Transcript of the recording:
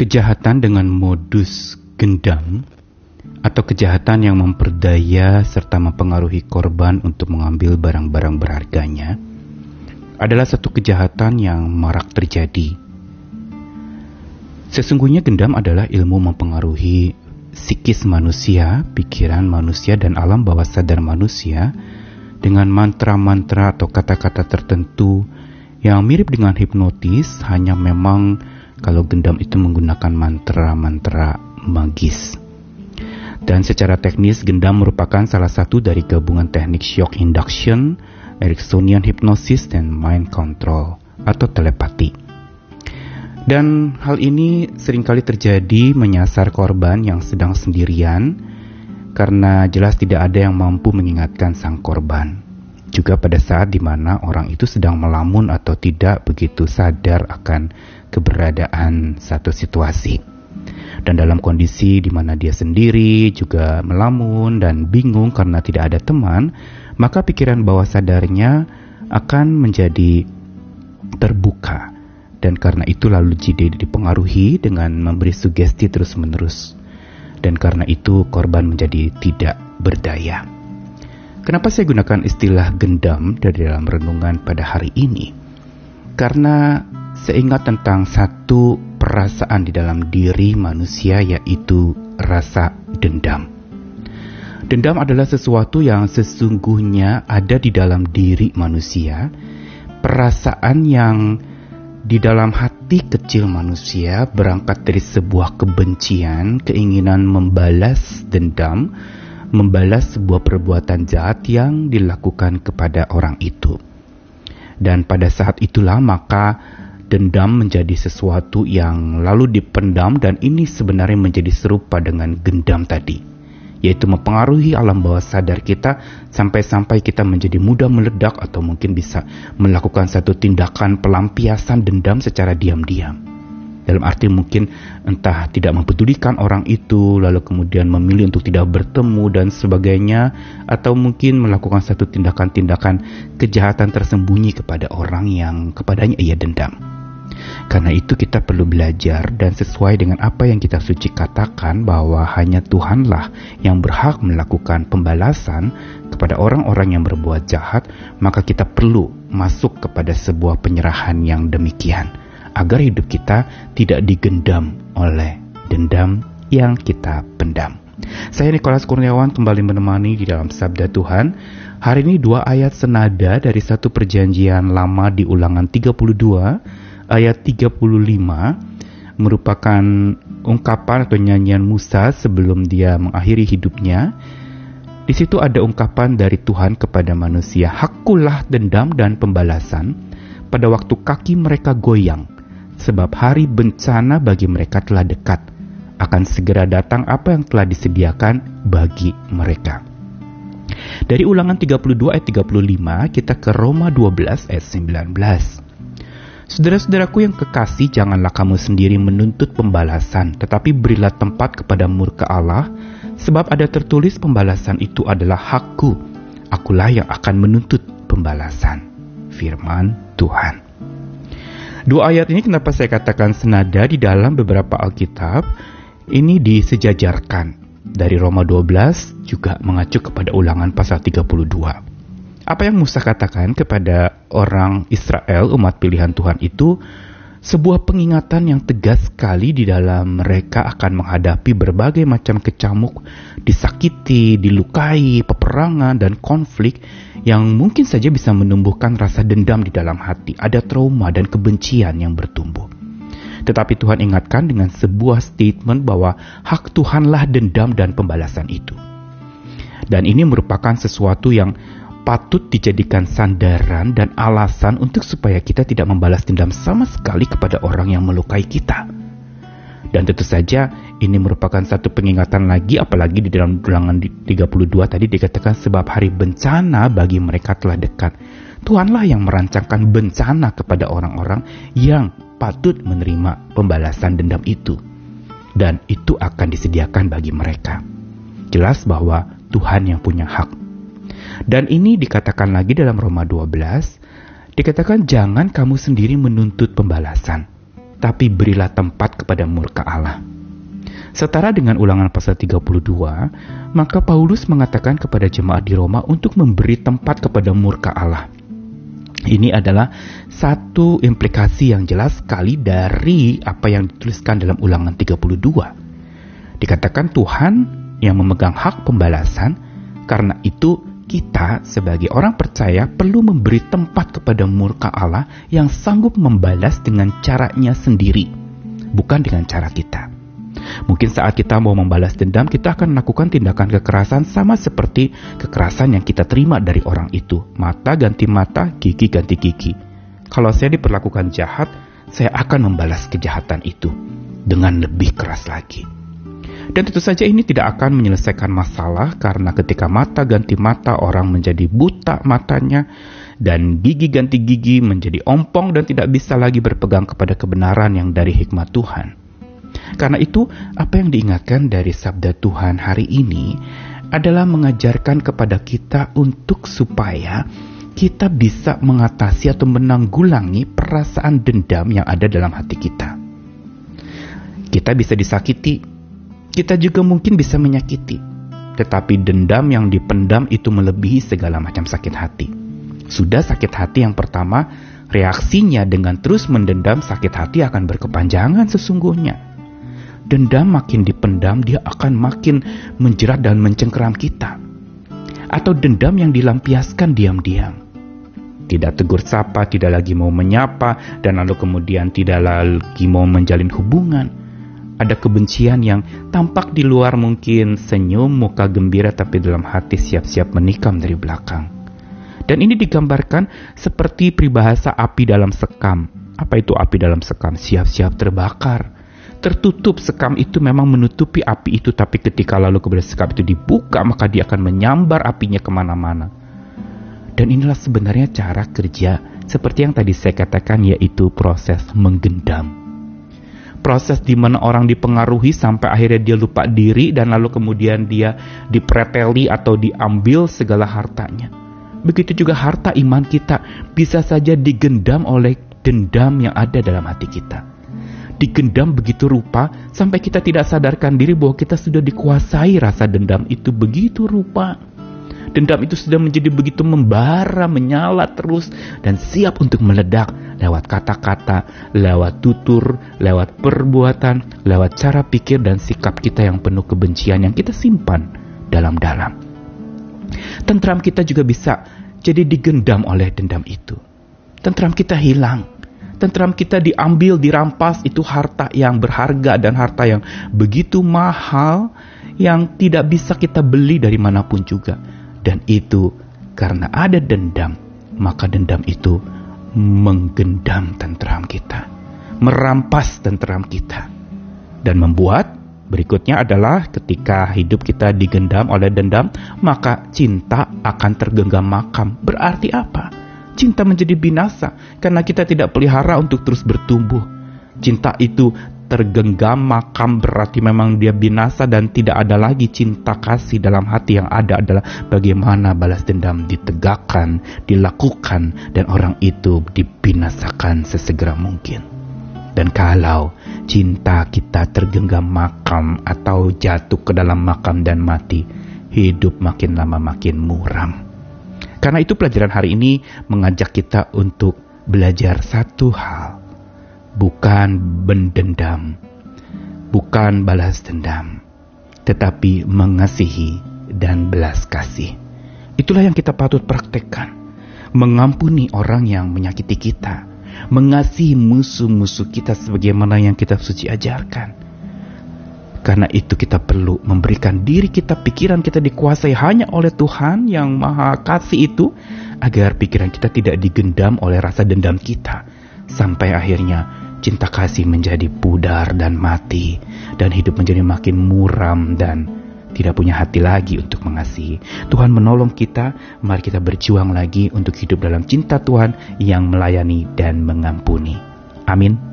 kejahatan dengan modus gendam atau kejahatan yang memperdaya serta mempengaruhi korban untuk mengambil barang-barang berharganya adalah satu kejahatan yang marak terjadi. Sesungguhnya gendam adalah ilmu mempengaruhi psikis manusia, pikiran manusia, dan alam bawah sadar manusia dengan mantra-mantra atau kata-kata tertentu yang mirip dengan hipnotis, hanya memang kalau gendam itu menggunakan mantra-mantra magis. Dan secara teknis, gendam merupakan salah satu dari gabungan teknik shock induction, Ericksonian hypnosis, dan mind control atau telepati. Dan hal ini sering kali terjadi menyasar korban yang sedang sendirian karena jelas tidak ada yang mampu mengingatkan sang korban. Juga pada saat di mana orang itu sedang melamun atau tidak begitu sadar akan keberadaan satu situasi. Dan dalam kondisi di mana dia sendiri juga melamun dan bingung karena tidak ada teman, maka pikiran bawah sadarnya akan menjadi terbuka. Dan karena itu lalu JD dipengaruhi dengan memberi sugesti terus-menerus. Dan karena itu korban menjadi tidak berdaya. Kenapa saya gunakan istilah gendam dari dalam renungan pada hari ini? Karena saya ingat tentang satu perasaan di dalam diri manusia yaitu rasa dendam. Dendam adalah sesuatu yang sesungguhnya ada di dalam diri manusia, perasaan yang di dalam hati kecil manusia berangkat dari sebuah kebencian, keinginan membalas dendam, membalas sebuah perbuatan jahat yang dilakukan kepada orang itu. Dan pada saat itulah maka dendam menjadi sesuatu yang lalu dipendam dan ini sebenarnya menjadi serupa dengan gendam tadi yaitu mempengaruhi alam bawah sadar kita sampai-sampai kita menjadi mudah meledak atau mungkin bisa melakukan satu tindakan pelampiasan dendam secara diam-diam. Dalam arti mungkin entah tidak mempedulikan orang itu lalu kemudian memilih untuk tidak bertemu dan sebagainya atau mungkin melakukan satu tindakan-tindakan kejahatan tersembunyi kepada orang yang kepadanya ia dendam. Karena itu kita perlu belajar dan sesuai dengan apa yang kita suci katakan bahwa hanya Tuhanlah yang berhak melakukan pembalasan kepada orang-orang yang berbuat jahat, maka kita perlu masuk kepada sebuah penyerahan yang demikian agar hidup kita tidak digendam oleh dendam yang kita pendam. Saya Nikolas Kurniawan kembali menemani di dalam Sabda Tuhan. Hari ini dua ayat senada dari satu perjanjian lama di ulangan 32 ayat 35 merupakan ungkapan atau nyanyian Musa sebelum dia mengakhiri hidupnya. Di situ ada ungkapan dari Tuhan kepada manusia, "Hakulah dendam dan pembalasan pada waktu kaki mereka goyang, sebab hari bencana bagi mereka telah dekat. Akan segera datang apa yang telah disediakan bagi mereka." Dari ulangan 32 ayat 35 kita ke Roma 12 ayat 19. Saudara-saudaraku yang kekasih, janganlah kamu sendiri menuntut pembalasan, tetapi berilah tempat kepada murka Allah, sebab ada tertulis pembalasan itu adalah hakku. Akulah yang akan menuntut pembalasan. Firman Tuhan. Dua ayat ini kenapa saya katakan senada di dalam beberapa Alkitab, ini disejajarkan. Dari Roma 12 juga mengacu kepada ulangan pasal 32. Apa yang Musa katakan kepada orang Israel, umat pilihan Tuhan itu, sebuah pengingatan yang tegas sekali di dalam mereka akan menghadapi berbagai macam kecamuk, disakiti, dilukai, peperangan, dan konflik yang mungkin saja bisa menumbuhkan rasa dendam di dalam hati. Ada trauma dan kebencian yang bertumbuh. Tetapi Tuhan ingatkan dengan sebuah statement bahwa hak Tuhanlah dendam dan pembalasan itu. Dan ini merupakan sesuatu yang patut dijadikan sandaran dan alasan untuk supaya kita tidak membalas dendam sama sekali kepada orang yang melukai kita. Dan tentu saja ini merupakan satu pengingatan lagi apalagi di dalam ulangan 32 tadi dikatakan sebab hari bencana bagi mereka telah dekat. Tuhanlah yang merancangkan bencana kepada orang-orang yang patut menerima pembalasan dendam itu. Dan itu akan disediakan bagi mereka. Jelas bahwa Tuhan yang punya hak dan ini dikatakan lagi dalam Roma 12, dikatakan jangan kamu sendiri menuntut pembalasan. tapi berilah tempat kepada murka Allah. Setara dengan ulangan pasal 32, maka Paulus mengatakan kepada jemaat di Roma untuk memberi tempat kepada murka Allah. Ini adalah satu implikasi yang jelas sekali dari apa yang dituliskan dalam ulangan 32. Dikatakan Tuhan yang memegang hak pembalasan, karena itu kita sebagai orang percaya perlu memberi tempat kepada murka Allah yang sanggup membalas dengan caranya sendiri, bukan dengan cara kita. Mungkin saat kita mau membalas dendam, kita akan melakukan tindakan kekerasan sama seperti kekerasan yang kita terima dari orang itu. Mata ganti mata, gigi ganti gigi. Kalau saya diperlakukan jahat, saya akan membalas kejahatan itu dengan lebih keras lagi. Dan tentu saja ini tidak akan menyelesaikan masalah karena ketika mata ganti mata orang menjadi buta matanya dan gigi ganti gigi menjadi ompong dan tidak bisa lagi berpegang kepada kebenaran yang dari hikmat Tuhan. Karena itu, apa yang diingatkan dari sabda Tuhan hari ini adalah mengajarkan kepada kita untuk supaya kita bisa mengatasi atau menanggulangi perasaan dendam yang ada dalam hati kita. Kita bisa disakiti, kita juga mungkin bisa menyakiti, tetapi dendam yang dipendam itu melebihi segala macam sakit hati. Sudah sakit hati yang pertama, reaksinya dengan terus mendendam sakit hati akan berkepanjangan sesungguhnya dendam makin dipendam, dia akan makin menjerat dan mencengkeram kita. Atau dendam yang dilampiaskan diam-diam. Tidak tegur sapa, tidak lagi mau menyapa, dan lalu kemudian tidak lagi mau menjalin hubungan. Ada kebencian yang tampak di luar mungkin senyum, muka gembira, tapi dalam hati siap-siap menikam dari belakang. Dan ini digambarkan seperti peribahasa api dalam sekam. Apa itu api dalam sekam? Siap-siap terbakar tertutup sekam itu memang menutupi api itu tapi ketika lalu kemudian sekam itu dibuka maka dia akan menyambar apinya ke mana-mana dan inilah sebenarnya cara kerja seperti yang tadi saya katakan yaitu proses menggendam proses di mana orang dipengaruhi sampai akhirnya dia lupa diri dan lalu kemudian dia dipreteli atau diambil segala hartanya. Begitu juga harta iman kita bisa saja digendam oleh dendam yang ada dalam hati kita. Digendam begitu rupa sampai kita tidak sadarkan diri bahwa kita sudah dikuasai rasa dendam itu begitu rupa. Dendam itu sudah menjadi begitu membara, menyala terus dan siap untuk meledak lewat kata-kata, lewat tutur, lewat perbuatan, lewat cara pikir dan sikap kita yang penuh kebencian yang kita simpan dalam-dalam. Tentram kita juga bisa jadi digendam oleh dendam itu. Tentram kita hilang tentram kita diambil, dirampas, itu harta yang berharga dan harta yang begitu mahal yang tidak bisa kita beli dari mana pun juga. Dan itu karena ada dendam, maka dendam itu menggendam tentram kita, merampas tentram kita, dan membuat berikutnya adalah ketika hidup kita digendam oleh dendam, maka cinta akan tergenggam makam. Berarti apa? cinta menjadi binasa karena kita tidak pelihara untuk terus bertumbuh. Cinta itu tergenggam makam berarti memang dia binasa dan tidak ada lagi cinta kasih dalam hati yang ada adalah bagaimana balas dendam ditegakkan, dilakukan dan orang itu dibinasakan sesegera mungkin. Dan kalau cinta kita tergenggam makam atau jatuh ke dalam makam dan mati, hidup makin lama makin muram. Karena itu pelajaran hari ini mengajak kita untuk belajar satu hal. Bukan bendendam, bukan balas dendam, tetapi mengasihi dan belas kasih. Itulah yang kita patut praktekkan. Mengampuni orang yang menyakiti kita, mengasihi musuh-musuh kita sebagaimana yang kita suci ajarkan karena itu kita perlu memberikan diri kita, pikiran kita dikuasai hanya oleh Tuhan yang maha kasih itu, agar pikiran kita tidak digendam oleh rasa dendam kita. Sampai akhirnya cinta kasih menjadi pudar dan mati, dan hidup menjadi makin muram dan tidak punya hati lagi untuk mengasihi. Tuhan menolong kita, mari kita berjuang lagi untuk hidup dalam cinta Tuhan yang melayani dan mengampuni. Amin.